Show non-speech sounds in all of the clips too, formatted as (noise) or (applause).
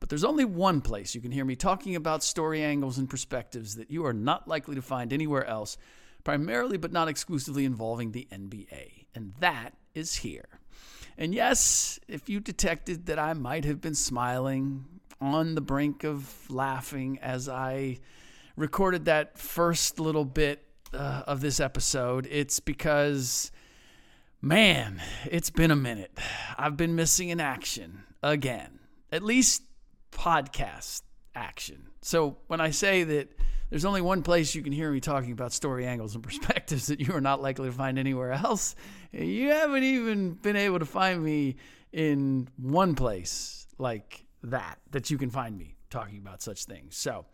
But there's only one place you can hear me talking about story angles and perspectives that you are not likely to find anywhere else, primarily but not exclusively involving the NBA, and that is here. And yes, if you detected that I might have been smiling on the brink of laughing as I recorded that first little bit uh, of this episode, it's because, man, it's been a minute. I've been missing in action again, at least podcast action. So when I say that there's only one place you can hear me talking about story angles and (laughs) perspectives that you are not likely to find anywhere else, you haven't even been able to find me in one place like that that you can find me talking about such things. So.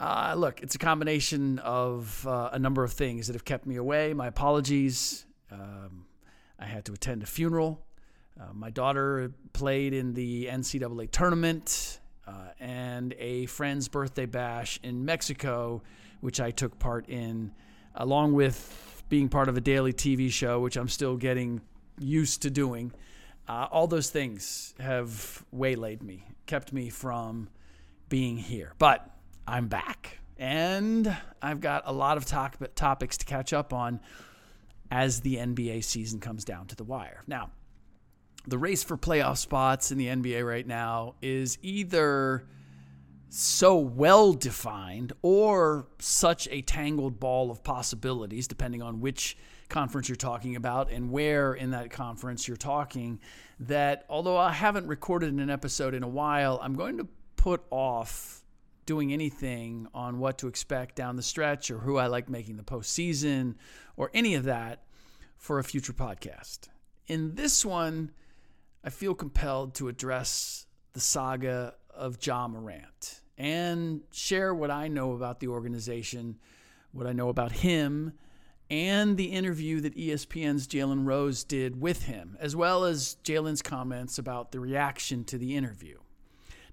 Uh, look, it's a combination of uh, a number of things that have kept me away. My apologies. Um, I had to attend a funeral. Uh, my daughter played in the NCAA tournament uh, and a friend's birthday bash in Mexico, which I took part in, along with being part of a daily TV show, which I'm still getting used to doing. Uh, all those things have waylaid me, kept me from being here. But I'm back, and I've got a lot of talk- topics to catch up on as the NBA season comes down to the wire. Now, the race for playoff spots in the NBA right now is either so well defined or such a tangled ball of possibilities, depending on which conference you're talking about and where in that conference you're talking, that although I haven't recorded an episode in a while, I'm going to put off doing anything on what to expect down the stretch or who I like making the postseason or any of that for a future podcast. In this one, I feel compelled to address the saga of Ja Morant and share what I know about the organization, what I know about him, and the interview that ESPN's Jalen Rose did with him, as well as Jalen's comments about the reaction to the interview.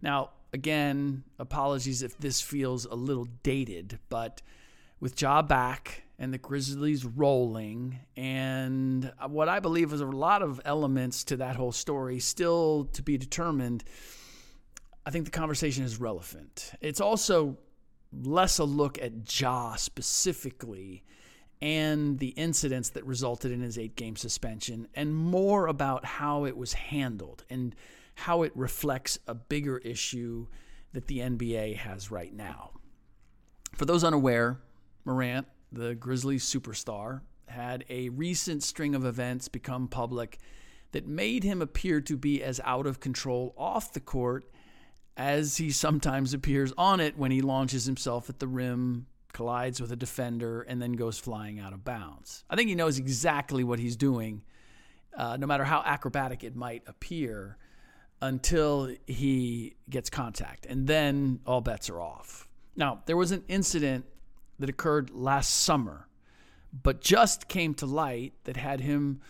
Now, again, apologies if this feels a little dated, but with Ja back and the Grizzlies rolling, and what I believe is a lot of elements to that whole story still to be determined, I think the conversation is relevant. It's also less a look at Ja specifically and the incidents that resulted in his eight game suspension, and more about how it was handled and how it reflects a bigger issue that the NBA has right now. For those unaware, Morant, the Grizzlies superstar, had a recent string of events become public that made him appear to be as out of control off the court as he sometimes appears on it when he launches himself at the rim, collides with a defender, and then goes flying out of bounds. I think he knows exactly what he's doing, uh, no matter how acrobatic it might appear, until he gets contact. And then all bets are off. Now, there was an incident that occurred last summer, but just came to light that had him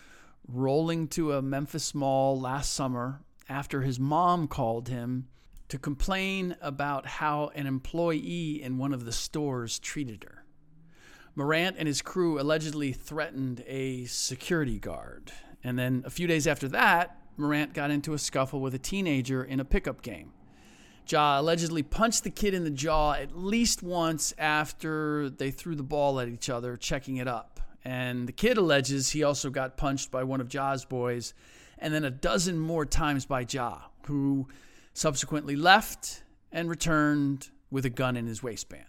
rolling to a Memphis mall last summer after his mom called him to complain about how an employee in one of the stores treated her. Morant and his crew allegedly threatened a security guard. And then a few days after that, Morant got into a scuffle with a teenager in a pickup game. Ja allegedly punched the kid in the jaw at least once after they threw the ball at each other, checking it up. And the kid alleges he also got punched by one of Ja's boys, and then a dozen more times by Ja, who subsequently left and returned with a gun in his waistband.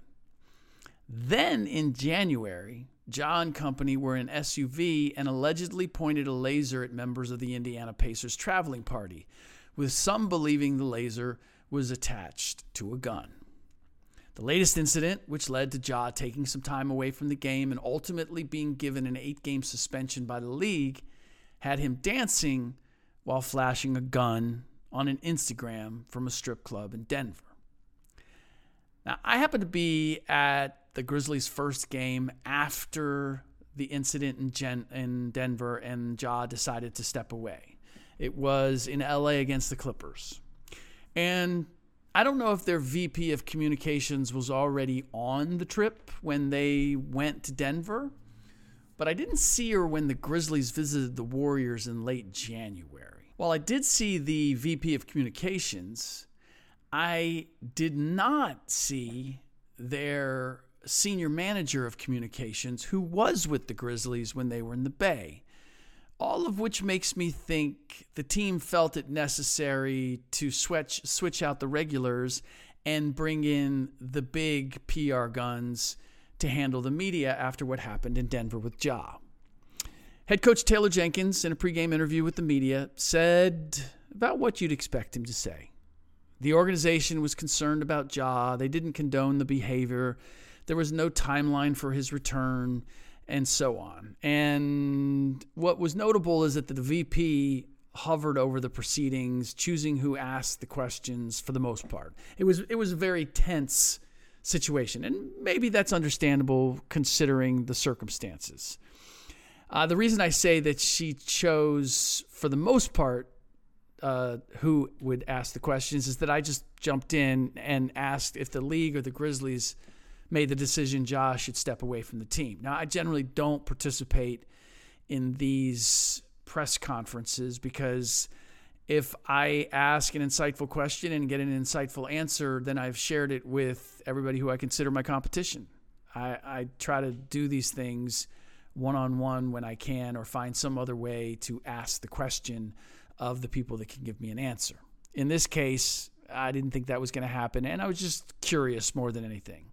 Then in January, Ja and company were in SUV and allegedly pointed a laser at members of the Indiana Pacers traveling party, with some believing the laser was attached to a gun. The latest incident, which led to Ja taking some time away from the game and ultimately being given an eight game suspension by the league, had him dancing while flashing a gun on an Instagram from a strip club in Denver. Now, I happened to be at the Grizzlies' first game after the incident in, Gen- in Denver and Ja decided to step away. It was in LA against the Clippers. And I don't know if their VP of communications was already on the trip when they went to Denver, but I didn't see her when the Grizzlies visited the Warriors in late January. While I did see the VP of communications, I did not see their senior manager of communications who was with the Grizzlies when they were in the Bay. All of which makes me think the team felt it necessary to switch switch out the regulars and bring in the big PR guns to handle the media after what happened in Denver with Ja. Head coach Taylor Jenkins, in a pregame interview with the media, said about what you'd expect him to say. The organization was concerned about Ja. They didn't condone the behavior. There was no timeline for his return, and so on. And what was notable is that the VP hovered over the proceedings, choosing who asked the questions for the most part. It was it was a very tense situation, and maybe that's understandable considering the circumstances. Uh, the reason I say that she chose, for the most part, uh, who would ask the questions is that I just jumped in and asked if the league or the Grizzlies made the decision Ja should step away from the team. Now, I generally don't participate in these press conferences because if I ask an insightful question and get an insightful answer, then I've shared it with everybody who I consider my competition. I, I try to do these things one on one when I can or find some other way to ask the question of the people that can give me an answer. In this case, I didn't think that was going to happen, and I was just curious more than anything.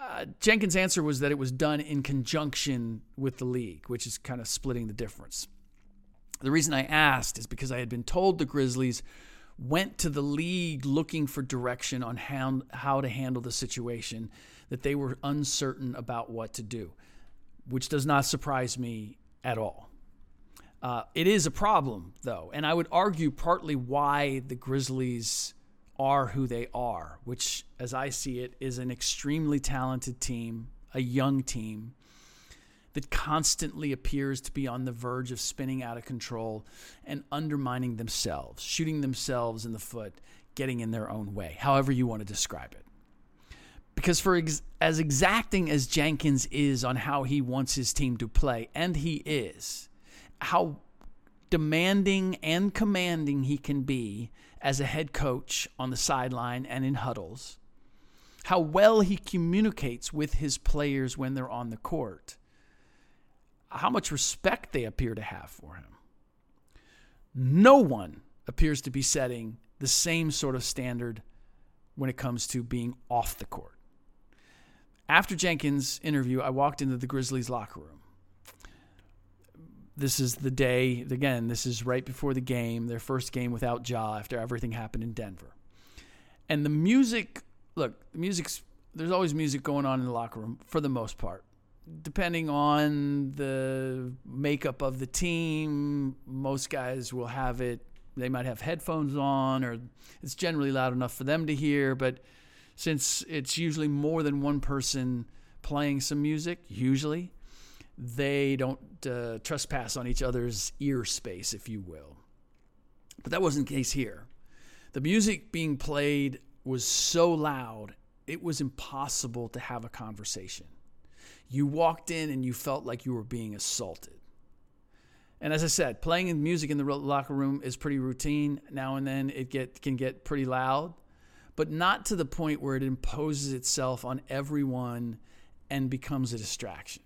Uh, Jenkins' answer was that it was done in conjunction with the league, which is kind of splitting the difference. The reason I asked is because I had been told the Grizzlies went to the league looking for direction on how, how to handle the situation, that they were uncertain about what to do, which does not surprise me at all. Uh, it is a problem, though, and I would argue partly why the Grizzlies are who they are, which, as I see it, is an extremely talented team, a young team that constantly appears to be on the verge of spinning out of control and undermining themselves, shooting themselves in the foot, getting in their own way, however you want to describe it. Because for ex- as exacting as Jenkins is on how he wants his team to play, and he is, how demanding and commanding he can be as a head coach on the sideline and in huddles, how well he communicates with his players when they're on the court, how much respect they appear to have for him. No one appears to be setting the same sort of standard when it comes to being off the court. After Jenkins' interview, I walked into the Grizzlies locker room this is the day again this is right before the game their first game without Ja after everything happened in Denver. And the music look the music's there's always music going on in the locker room for the most part depending on the makeup of the team. Most guys will have it they might have headphones on or it's generally loud enough for them to hear but since it's usually more than one person playing some music usually they don't uh, trespass on each other's ear space, if you will. But that wasn't the case here. The music being played was so loud, it was impossible to have a conversation. You walked in and you felt like you were being assaulted. And as I said, playing music in the locker room is pretty routine. Now and then it get, can get pretty loud, but not to the point where it imposes itself on everyone and becomes a distraction.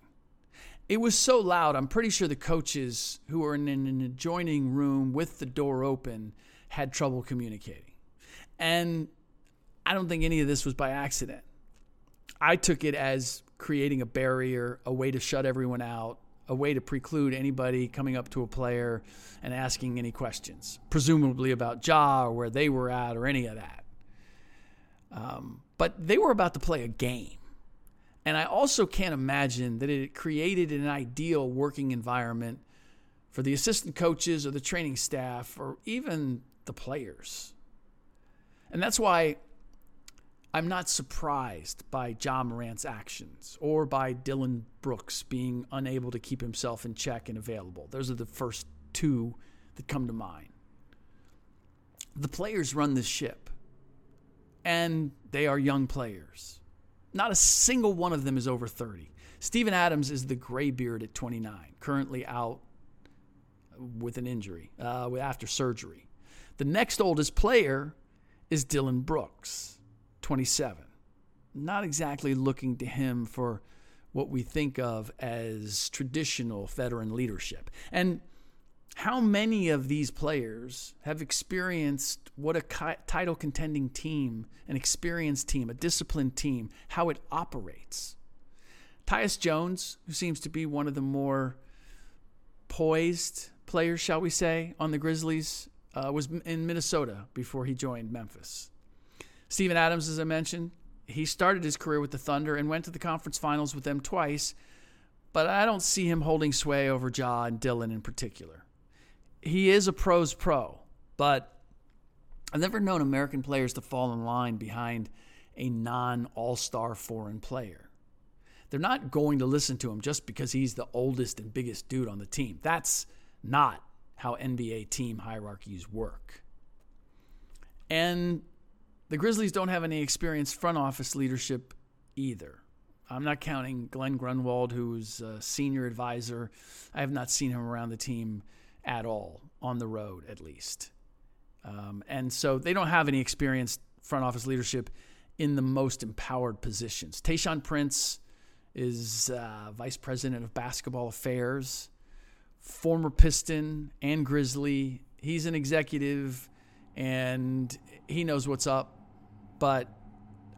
It was so loud, I'm pretty sure the coaches who were in an adjoining room with the door open had trouble communicating. And I don't think any of this was by accident. I took it as creating a barrier, a way to shut everyone out, a way to preclude anybody coming up to a player and asking any questions, presumably about Ja or where they were at or any of that. Um, but they were about to play a game. And I also can't imagine that it created an ideal working environment for the assistant coaches or the training staff or even the players. And that's why I'm not surprised by Ja Morant's actions or by Dillon Brooks being unable to keep himself in check and available. Those are the first two that come to mind. The players run this ship, and they are young players. Not a single one of them is over 30. Steven Adams is the graybeard at 29, currently out with an injury uh, after surgery. The next oldest player is Dillon Brooks, 27. Not exactly looking to him for what we think of as traditional veteran leadership. And how many of these players have experienced what a title contending team, an experienced team, a disciplined team, how it operates? Tyus Jones, who seems to be one of the more poised players, shall we say, on the Grizzlies, uh, was in Minnesota before he joined Memphis. Steven Adams, as I mentioned, he started his career with the Thunder and went to the conference finals with them twice, but I don't see him holding sway over Ja and Dillon in particular. He is a pro's pro, but I've never known American players to fall in line behind a non all star foreign player. They're not going to listen to him just because he's the oldest and biggest dude on the team. That's not how NBA team hierarchies work. And the Grizzlies don't have any experienced front office leadership either. I'm not counting Glenn Grunwald, who's a senior advisor. I have not seen him around the team at all, on the road at least. Um, and so they don't have any experienced front office leadership in the most empowered positions. Tayshaun Prince is uh, vice president of basketball affairs former Piston and Grizzly. He's an executive and he knows what's up, but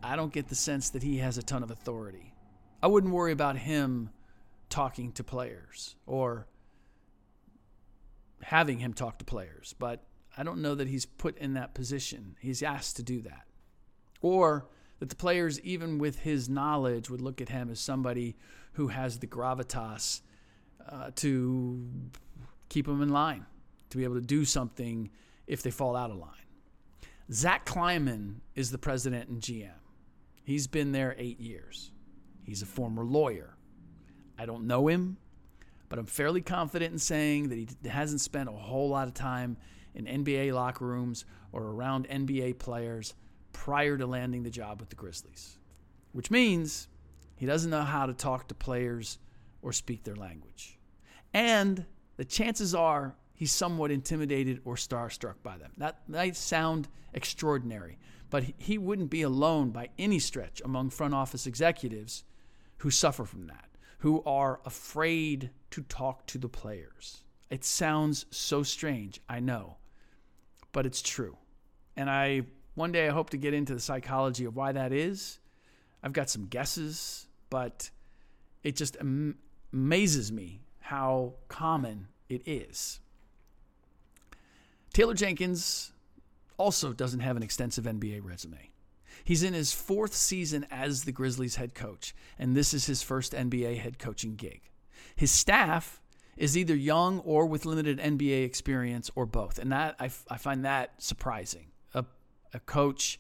I don't get the sense that he has a ton of authority. I wouldn't worry about him talking to players or having him talk to players, but I don't know that he's put in that position. He's asked to do that. Or that the players, even with his knowledge, would look at him as somebody who has the gravitas uh, to keep them in line, to be able to do something if they fall out of line. Zach Kleiman is the president and GM. He's been there eight years. He's a former lawyer. I don't know him, but I'm fairly confident in saying that he hasn't spent a whole lot of time in NBA locker rooms or around NBA players prior to landing the job with the Grizzlies, which means he doesn't know how to talk to players or speak their language. And the chances are he's somewhat intimidated or starstruck by them. That might sound extraordinary, but he wouldn't be alone by any stretch among front office executives who suffer from that, who are afraid to talk to the players. It sounds so strange, I know, but it's true. And I one day I hope to get into the psychology of why that is. I've got some guesses, but it just am- amazes me how common it is. Taylor Jenkins also doesn't have an extensive NBA resume. He's in his fourth season as the Grizzlies head coach, and this is his first NBA head coaching gig. His staff is either young or with limited NBA experience or both, and that I, I find that surprising. A, a coach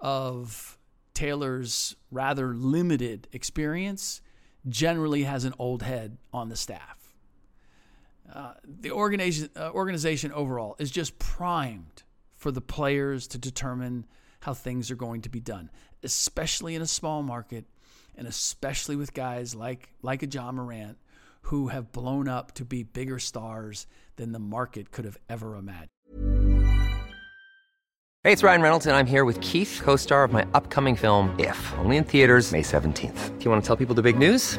of Taylor's rather limited experience generally has an old head on the staff. uh, the organization, uh, organization overall is just primed for the players to determine how things are going to be done, especially in a small market and especially with guys like like a Ja Morant who have blown up to be bigger stars than the market could have ever imagined. Hey, it's Ryan Reynolds, and I'm here with Keith, co star of my upcoming film, If, only in theaters, May 17th. Do you want to tell people the big news?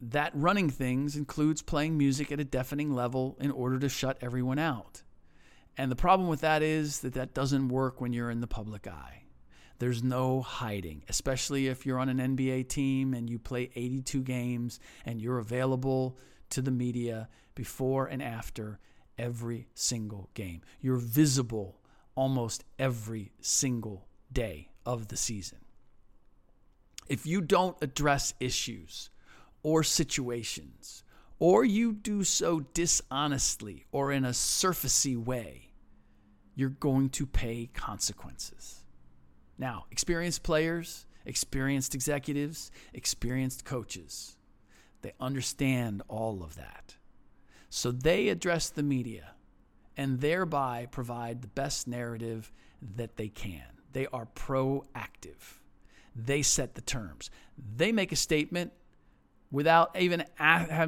that running things includes playing music at a deafening level in order to shut everyone out. And the problem with that is that that doesn't work when you're in the public eye. There's no hiding, especially if you're on an NBA team and you play 82 games and you're available to the media before and after every single game. You're visible almost every single day of the season. If you don't address issues or situations, or you do so dishonestly or in a surfacey way, you're going to pay consequences. Now, experienced players, experienced executives, experienced coaches, they understand all of that. So they address the media and thereby provide the best narrative that they can. They are proactive. They set the terms. They make a statement without even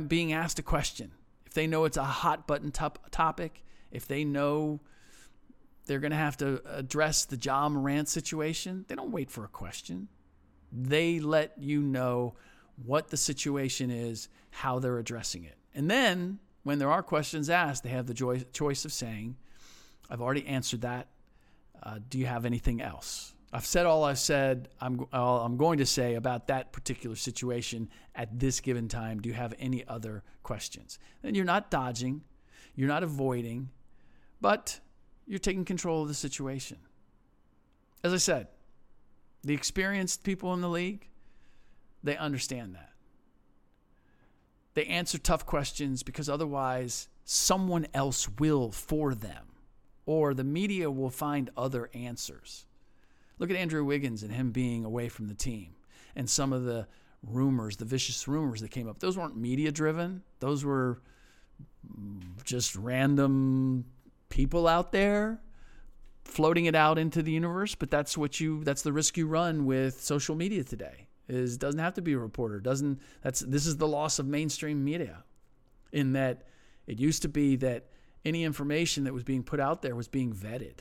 being asked a question. If they know it's a hot button top- topic, if they know they're going to have to address the Ja Morant situation, they don't wait for a question. They let you know what the situation is, how they're addressing it. And then when there are questions asked, they have the joy- choice of saying, I've already answered that. Uh, do you have anything else? I've said all I've said. I'm all I'm going to say about that particular situation at this given time. Do you have any other questions? And you're not dodging, you're not avoiding, but you're taking control of the situation. As I said, the experienced people in the league, they understand that. They answer tough questions because otherwise someone else will for them, or the media will find other answers. Look at Andrew Wiggins and him being away from the team and some of the rumors, the vicious rumors that came up. Those weren't media driven, those were just random people out there floating it out into the universe but that's what you that's the risk you run with social media today is doesn't have to be a reporter. Doesn't that's this is the loss of mainstream media in that it used to be that any information that was being put out there was being vetted.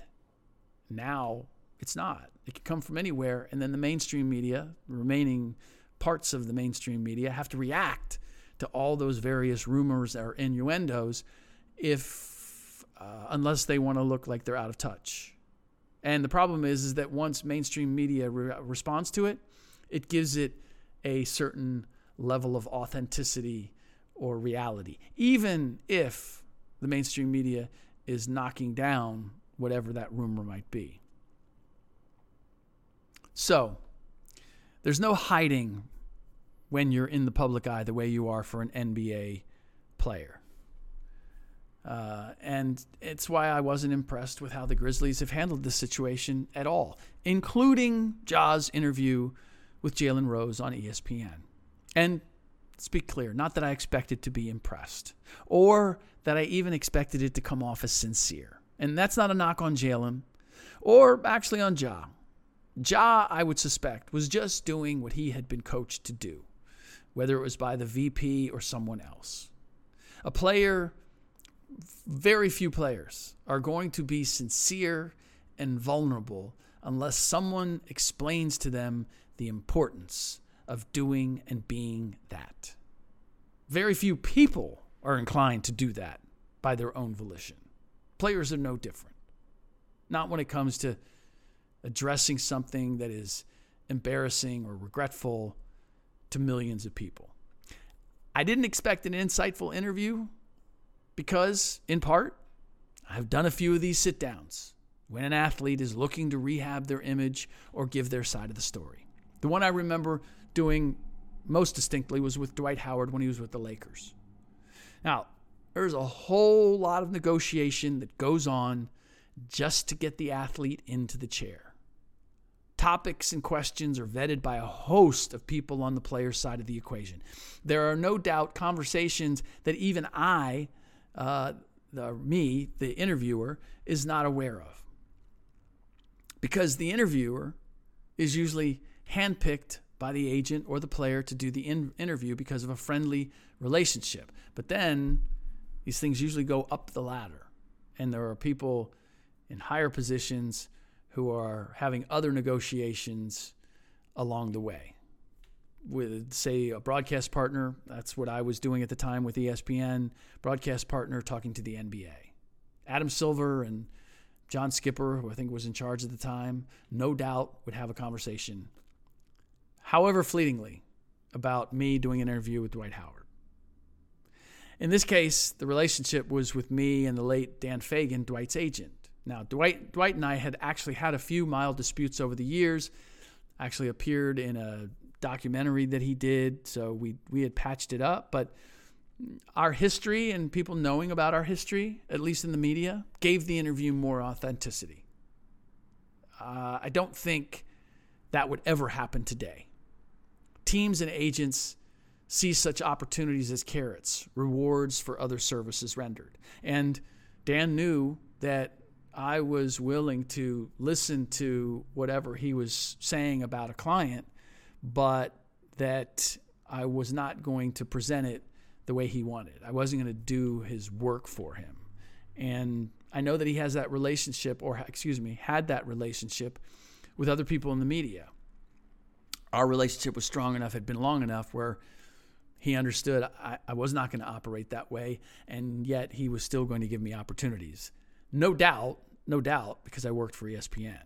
Now it's not. It can come from anywhere and then the mainstream media remaining parts of the mainstream media have to react to all those various rumors or innuendos if uh, unless they want to look like they're out of touch. And the problem is, is that once mainstream media re- responds to it, it gives it a certain level of authenticity or reality, even if the mainstream media is knocking down whatever that rumor might be. So, there's no hiding when you're in the public eye the way you are for an NBA player. Uh, and it's why I wasn't impressed with how the Grizzlies have handled this situation at all, including Ja's interview with Jalen Rose on ESPN. And let's be clear, not that I expected to be impressed or that I even expected it to come off as sincere. And that's not a knock on Jalen or actually on Ja. Ja, I would suspect, was just doing what he had been coached to do, whether it was by the VP or someone else. A player very few players are going to be sincere and vulnerable unless someone explains to them the importance of doing and being that. Very few people are inclined to do that by their own volition. Players are no different. Not when it comes to addressing something that is embarrassing or regretful to millions of people. I didn't expect an insightful interview because, in part, I've done a few of these sit downs when an athlete is looking to rehab their image or give their side of the story. The one I remember doing most distinctly was with Dwight Howard when he was with the Lakers. Now, there's a whole lot of negotiation that goes on just to get the athlete into the chair. Topics and questions are vetted by a host of people on the player's side of the equation. There are no doubt conversations that even I, uh, the, me, the interviewer, is not aware of. Because the interviewer is usually handpicked by the agent or the player to do the in- interview because of a friendly relationship. But then these things usually go up the ladder, and there are people in higher positions who are having other negotiations along the way. With, say, a broadcast partner, that's what I was doing at the time with ESPN, broadcast partner talking to the NBA. Adam Silver and John Skipper, who I think was in charge at the time, no doubt would have a conversation, however fleetingly, about me doing an interview with Dwight Howard. In this case, the relationship was with me and the late Dan Fegan, Dwight's agent. Now, Dwight, Dwight and I had actually had a few mild disputes over the years. Actually, appeared in a documentary that he did, so we we had patched it up. But our history and people knowing about our history, at least in the media, gave the interview more authenticity. Uh, I don't think that would ever happen today. Teams and agents see such opportunities as carrots, rewards for other services rendered. And Dan knew that I was willing to listen to whatever he was saying about a client, but that I was not going to present it the way he wanted. I wasn't going to do his work for him. And I know that he has that relationship, or excuse me, had that relationship with other people in the media. Our relationship was strong enough, had been long enough where he understood I, I was not going to operate that way, and yet he was still going to give me opportunities. No doubt, no doubt, because I worked for ESPN.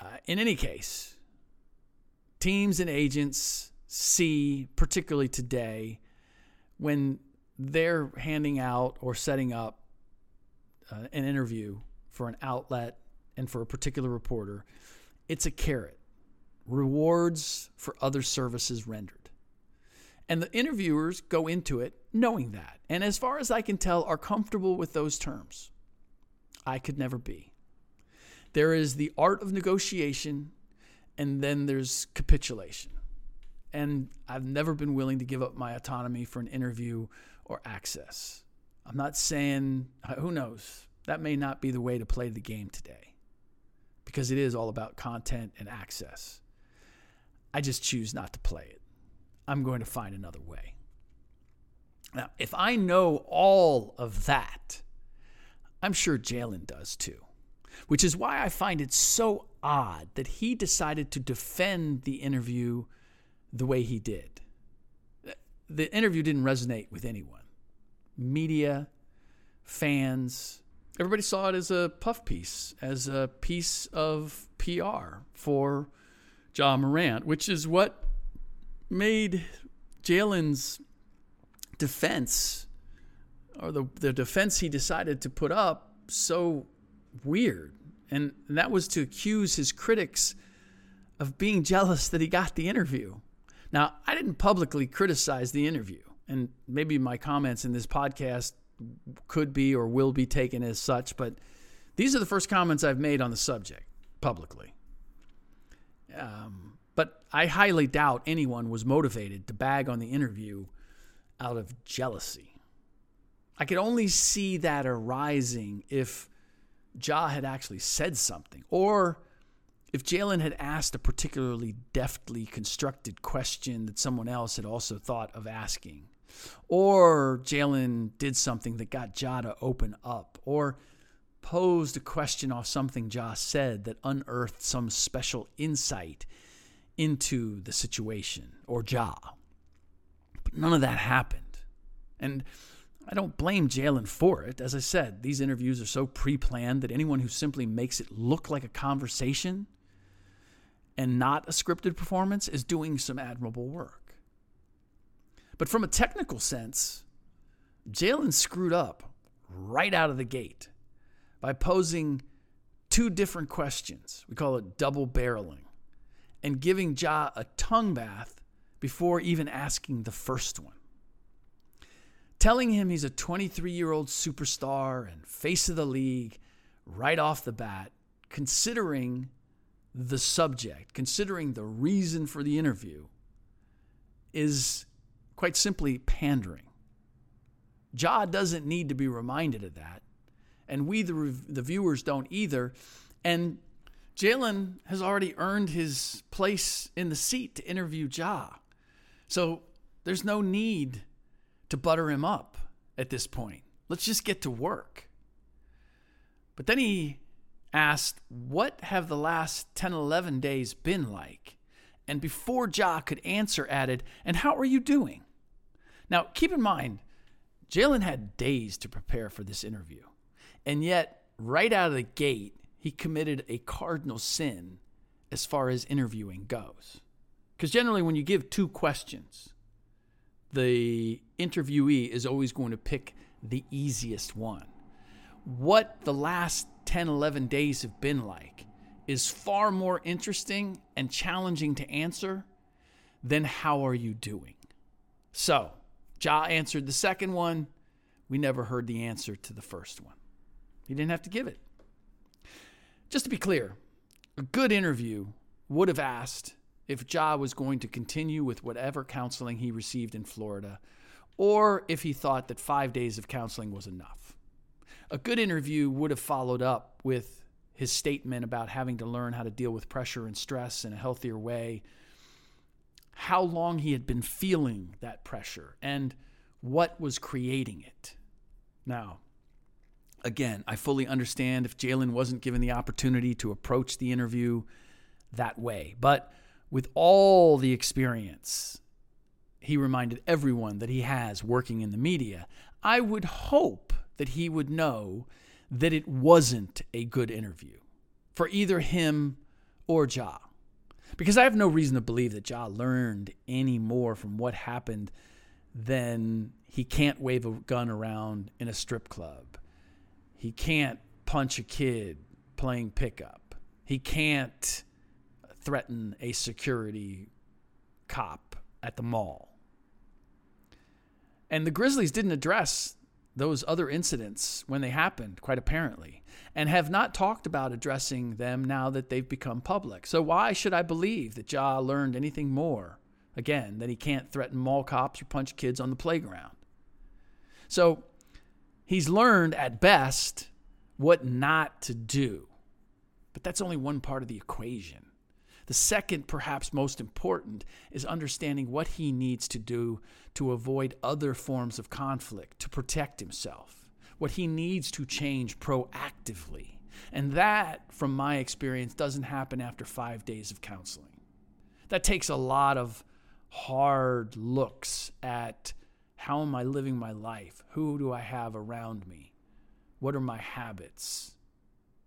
Uh, in any case, teams and agents see, particularly today, when they're handing out or setting up uh, an interview for an outlet and for a particular reporter, it's a carrot. Rewards for other services rendered. And the interviewers go into it knowing that. And as far as I can tell, are comfortable with those terms. I could never be. There is the art of negotiation, and then there's capitulation. And I've never been willing to give up my autonomy for an interview or access. I'm not saying, uh, who knows, that may not be the way to play the game today because it is all about content and access. I just choose not to play it. I'm going to find another way. Now, if I know all of that, I'm sure Jalen does too, which is why I find it so odd that he decided to defend the interview the way he did. The interview didn't resonate with anyone media, fans. Everybody saw it as a puff piece, as a piece of PR for Ja Morant, which is what made Jalen's defense or the, the defense he decided to put up so weird. And, and that was to accuse his critics of being (laughs) jealous that he got the interview. Now, I didn't publicly criticize the interview, and maybe my comments in this podcast could be or will be taken as such, but these are the first comments I've made on the subject publicly. Um, but I highly doubt anyone was motivated to bag on the interview out of jealousy. I could only see that arising if Ja had actually said something, or if Jalen had asked a particularly deftly constructed question that someone else had also thought of asking, or Jalen did something that got Ja to open up, or posed a question off something Ja said that unearthed some special insight into the situation or Ja. But none of that happened. And I don't blame Jalen for it. As I said, these interviews are so pre planned that anyone who simply makes it look like a conversation and not a scripted performance is doing some admirable work. But from a technical sense, Jalen screwed up right out of the gate by posing two different questions. We call it double barreling and giving Ja a tongue bath before even asking the first one. Telling him he's a 23 year old superstar and face of the league right off the bat, considering the subject, considering the reason for the interview, is quite simply pandering. Ja doesn't need to be reminded of that. And we, the, the viewers, don't either. And Jalen has already earned his place in the seat to interview Ja. So there's no need to butter him up at this point. Let's just get to work. But then he asked, What have the last 10, 11 days been like? And before Ja could answer, added, And how are you doing? Now, keep in mind, Jalen had days to prepare for this interview. And yet, right out of the gate, he committed a cardinal sin as far as interviewing goes. Because generally, when you give two questions, the interviewee is always going to pick the easiest one. What the last 10, 11 days have been like is far more interesting and challenging to answer than how are you doing. So, Ja answered the second one. We never heard the answer to the first one. He didn't have to give it. Just to be clear, a good interview would have asked if Ja was going to continue with whatever counseling he received in Florida, or if he thought that five days of counseling was enough. A good interview would have followed up with his statement about having to learn how to deal with pressure and stress in a healthier way, how long he had been feeling that pressure, and what was creating it. Now, again, I fully understand if Jalen wasn't given the opportunity to approach the interview that way. But with all the experience he reminded everyone that he has working in the media, I would hope that he would know that it wasn't a good interview for either him or Ja. Because I have no reason to believe that Ja learned any more from what happened than he can't wave a gun around in a strip club. He can't punch a kid playing pickup. He can't threaten a security cop at the mall. And the Grizzlies didn't address those other incidents when they happened, quite apparently, and have not talked about addressing them now that they've become public. So, why should I believe that Ja learned anything more, again, that he can't threaten mall cops or punch kids on the playground? So, he's learned at best what not to do. But that's only one part of the equation. The second, perhaps most important, is understanding what he needs to do to avoid other forms of conflict, to protect himself, what he needs to change proactively. And that, from my experience, doesn't happen after five days of counseling. That takes a lot of hard looks at how am I living my life? Who do I have around me? What are my habits?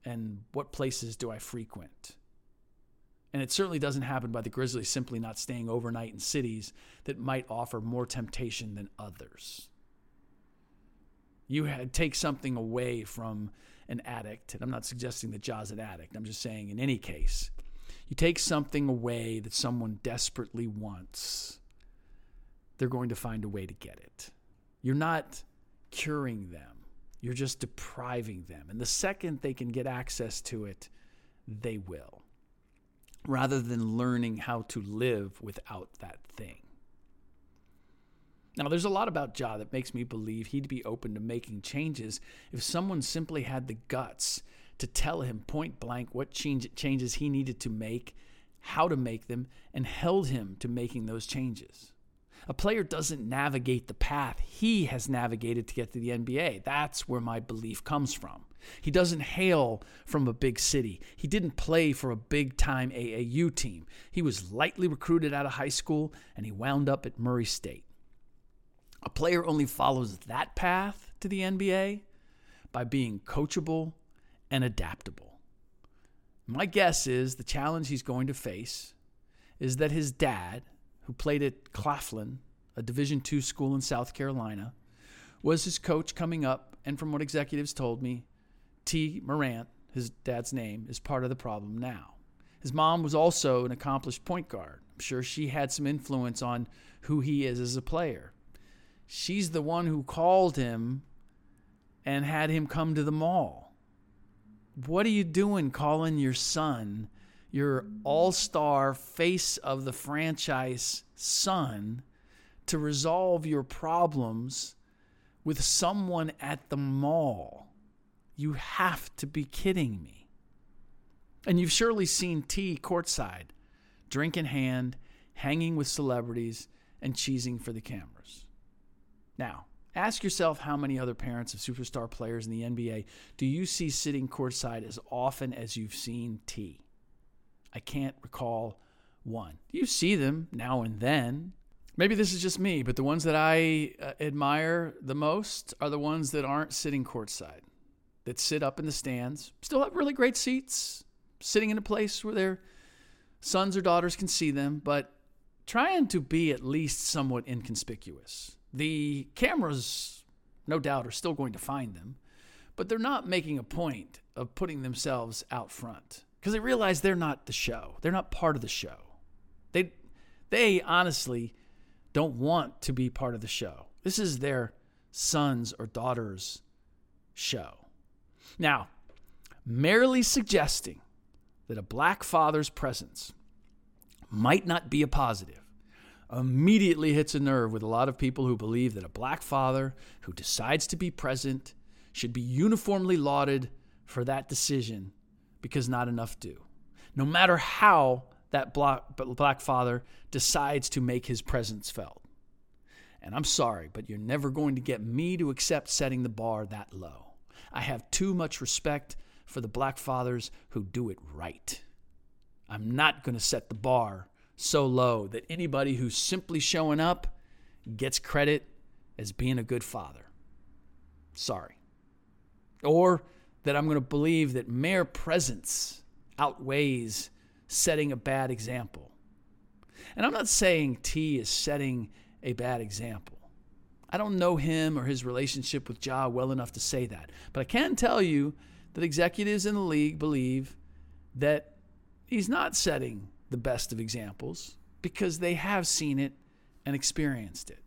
And what places do I frequent? And it certainly doesn't happen by the Grizzlies simply not staying overnight in cities that might offer more temptation than others. You had, take something away from an addict, and I'm not suggesting that Ja's an addict. I'm just saying, in any case, you take something away that someone desperately wants, they're going to find a way to get it. You're not curing them, you're just depriving them. And the second they can get access to it, they will rather than learning how to live without that thing. Now, there's a lot about Ja that makes me believe he'd be open to making changes if someone simply had the guts to tell him point blank what change, changes he needed to make, how to make them, and held him to making those changes. A player doesn't navigate the path he has navigated to get to the NBA. That's where my belief comes from. He doesn't hail from a big city. He didn't play for a big time AAU team. He was lightly recruited out of high school and he wound up at Murray State. A player only follows that path to the NBA by being coachable and adaptable. My guess is the challenge he's going to face is that his dad, who played at Claflin, a Division II school in South Carolina, was his coach coming up and from what executives told me, Tee Morant, his dad's name, is part of the problem now. His mom was also an accomplished point guard. I'm sure she had some influence on who he is as a player. She's the one who called him and had him come to the mall. What are you doing calling your son, your all star face of the franchise son, to resolve your problems with someone at the mall? You have to be kidding me. And you've surely seen Tee courtside, drink in hand, hanging with celebrities, and cheesing for the cameras. Now, ask yourself how many other parents of superstar players in the NBA do you see sitting courtside as often as you've seen Tee? I can't recall one. You see them now and then. Maybe this is just me, but the ones that I uh, admire the most are the ones that aren't sitting courtside, that sit up in the stands, still have really great seats, sitting in a place where their sons or daughters can see them, but trying to be at least somewhat inconspicuous. The cameras, no doubt, are still going to find them, but they're not making a point of putting themselves out front because they realize they're not the show. They're not part of the show. They, they honestly don't want to be part of the show. This is their son's or daughter's show. Now, merely suggesting that a black father's presence might not be a positive immediately hits a nerve with a lot of people who believe that a black father who decides to be present should be uniformly lauded for that decision because not enough do. No matter how that black father decides to make his presence felt. And I'm sorry, but you're never going to get me to accept setting the bar that low. I have too much respect for the black fathers who do it right. I'm not going to set the bar so low that anybody who's simply showing up gets credit as being a good father. Sorry. Or that I'm going to believe that mere presence outweighs setting a bad example. And I'm not saying Tee is setting a bad example. I don't know him or his relationship with Ja well enough to say that. But I can tell you that executives in the league believe that he's not setting the best of examples because they have seen it and experienced it.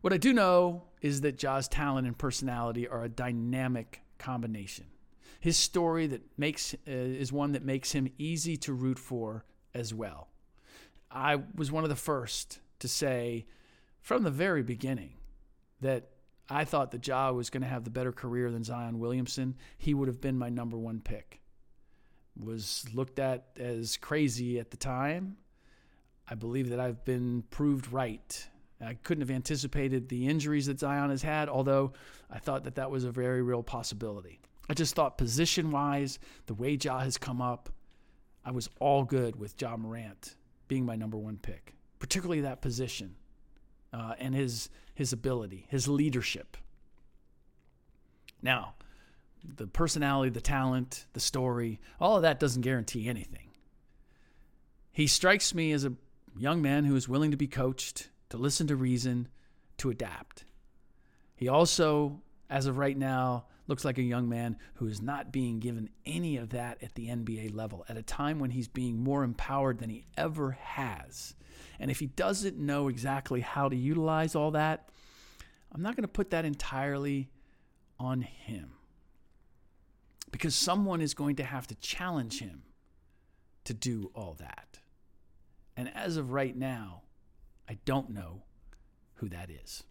What I do know is that Ja's talent and personality are a dynamic combination. His story that makes uh, is one that makes him easy to root for as well. I was one of the first to say from the very beginning that I thought that Ja was going to have the better career than Zion Williamson. He would have been my number one pick was looked at as crazy at the time. I believe that I've been proved right. I couldn't have anticipated the injuries that Zion has had, although I thought that that was a very real possibility. I just thought position wise, the way Ja has come up, I was all good with Ja Morant being my number one pick, particularly that position uh, and his his ability, his leadership. Now, the personality, the talent, the story, all of that doesn't guarantee anything. He strikes me as a young man who is willing to be coached, to listen to reason, to adapt. He also, as of right now, looks like a young man who is not being given any of that at the NBA level at a time when he's being more empowered than he ever has. And if he doesn't know exactly how to utilize all that, I'm not going to put that entirely on him because someone is going to have to challenge him to do all that. And as of right now, I don't know who that is.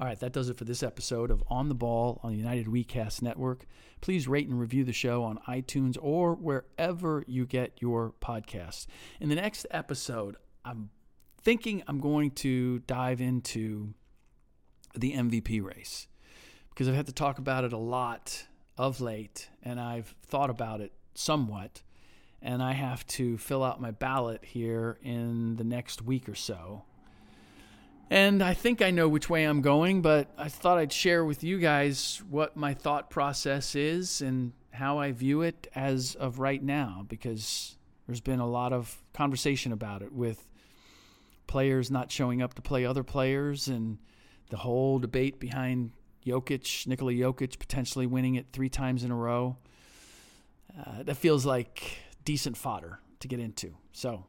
All right, that does it for this episode of On the Ball on the United WeCast Network. Please rate and review the show on iTunes or wherever you get your podcasts. In the next episode, I'm thinking I'm going to dive into the MVP race because I've had to talk about it a lot of late, and I've thought about it somewhat. And I have to fill out my ballot here in the next week or so. And I think I know which way I'm going, but I thought I'd share with you guys what my thought process is and how I view it as of right now, because there's been a lot of conversation about it with players not showing up to play other players and the whole debate behind Jokic, Nikola Jokic, potentially winning it three times in a row. Uh, that feels like decent fodder to get into. So,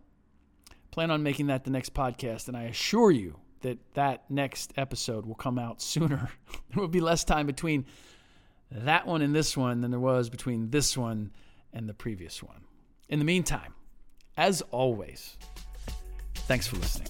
plan on making that the next podcast, and I assure you that that next episode will come out (laughs) sooner. there will be less time between that one and this one than there was between this one and the previous one. In the meantime, as always, thanks for listening.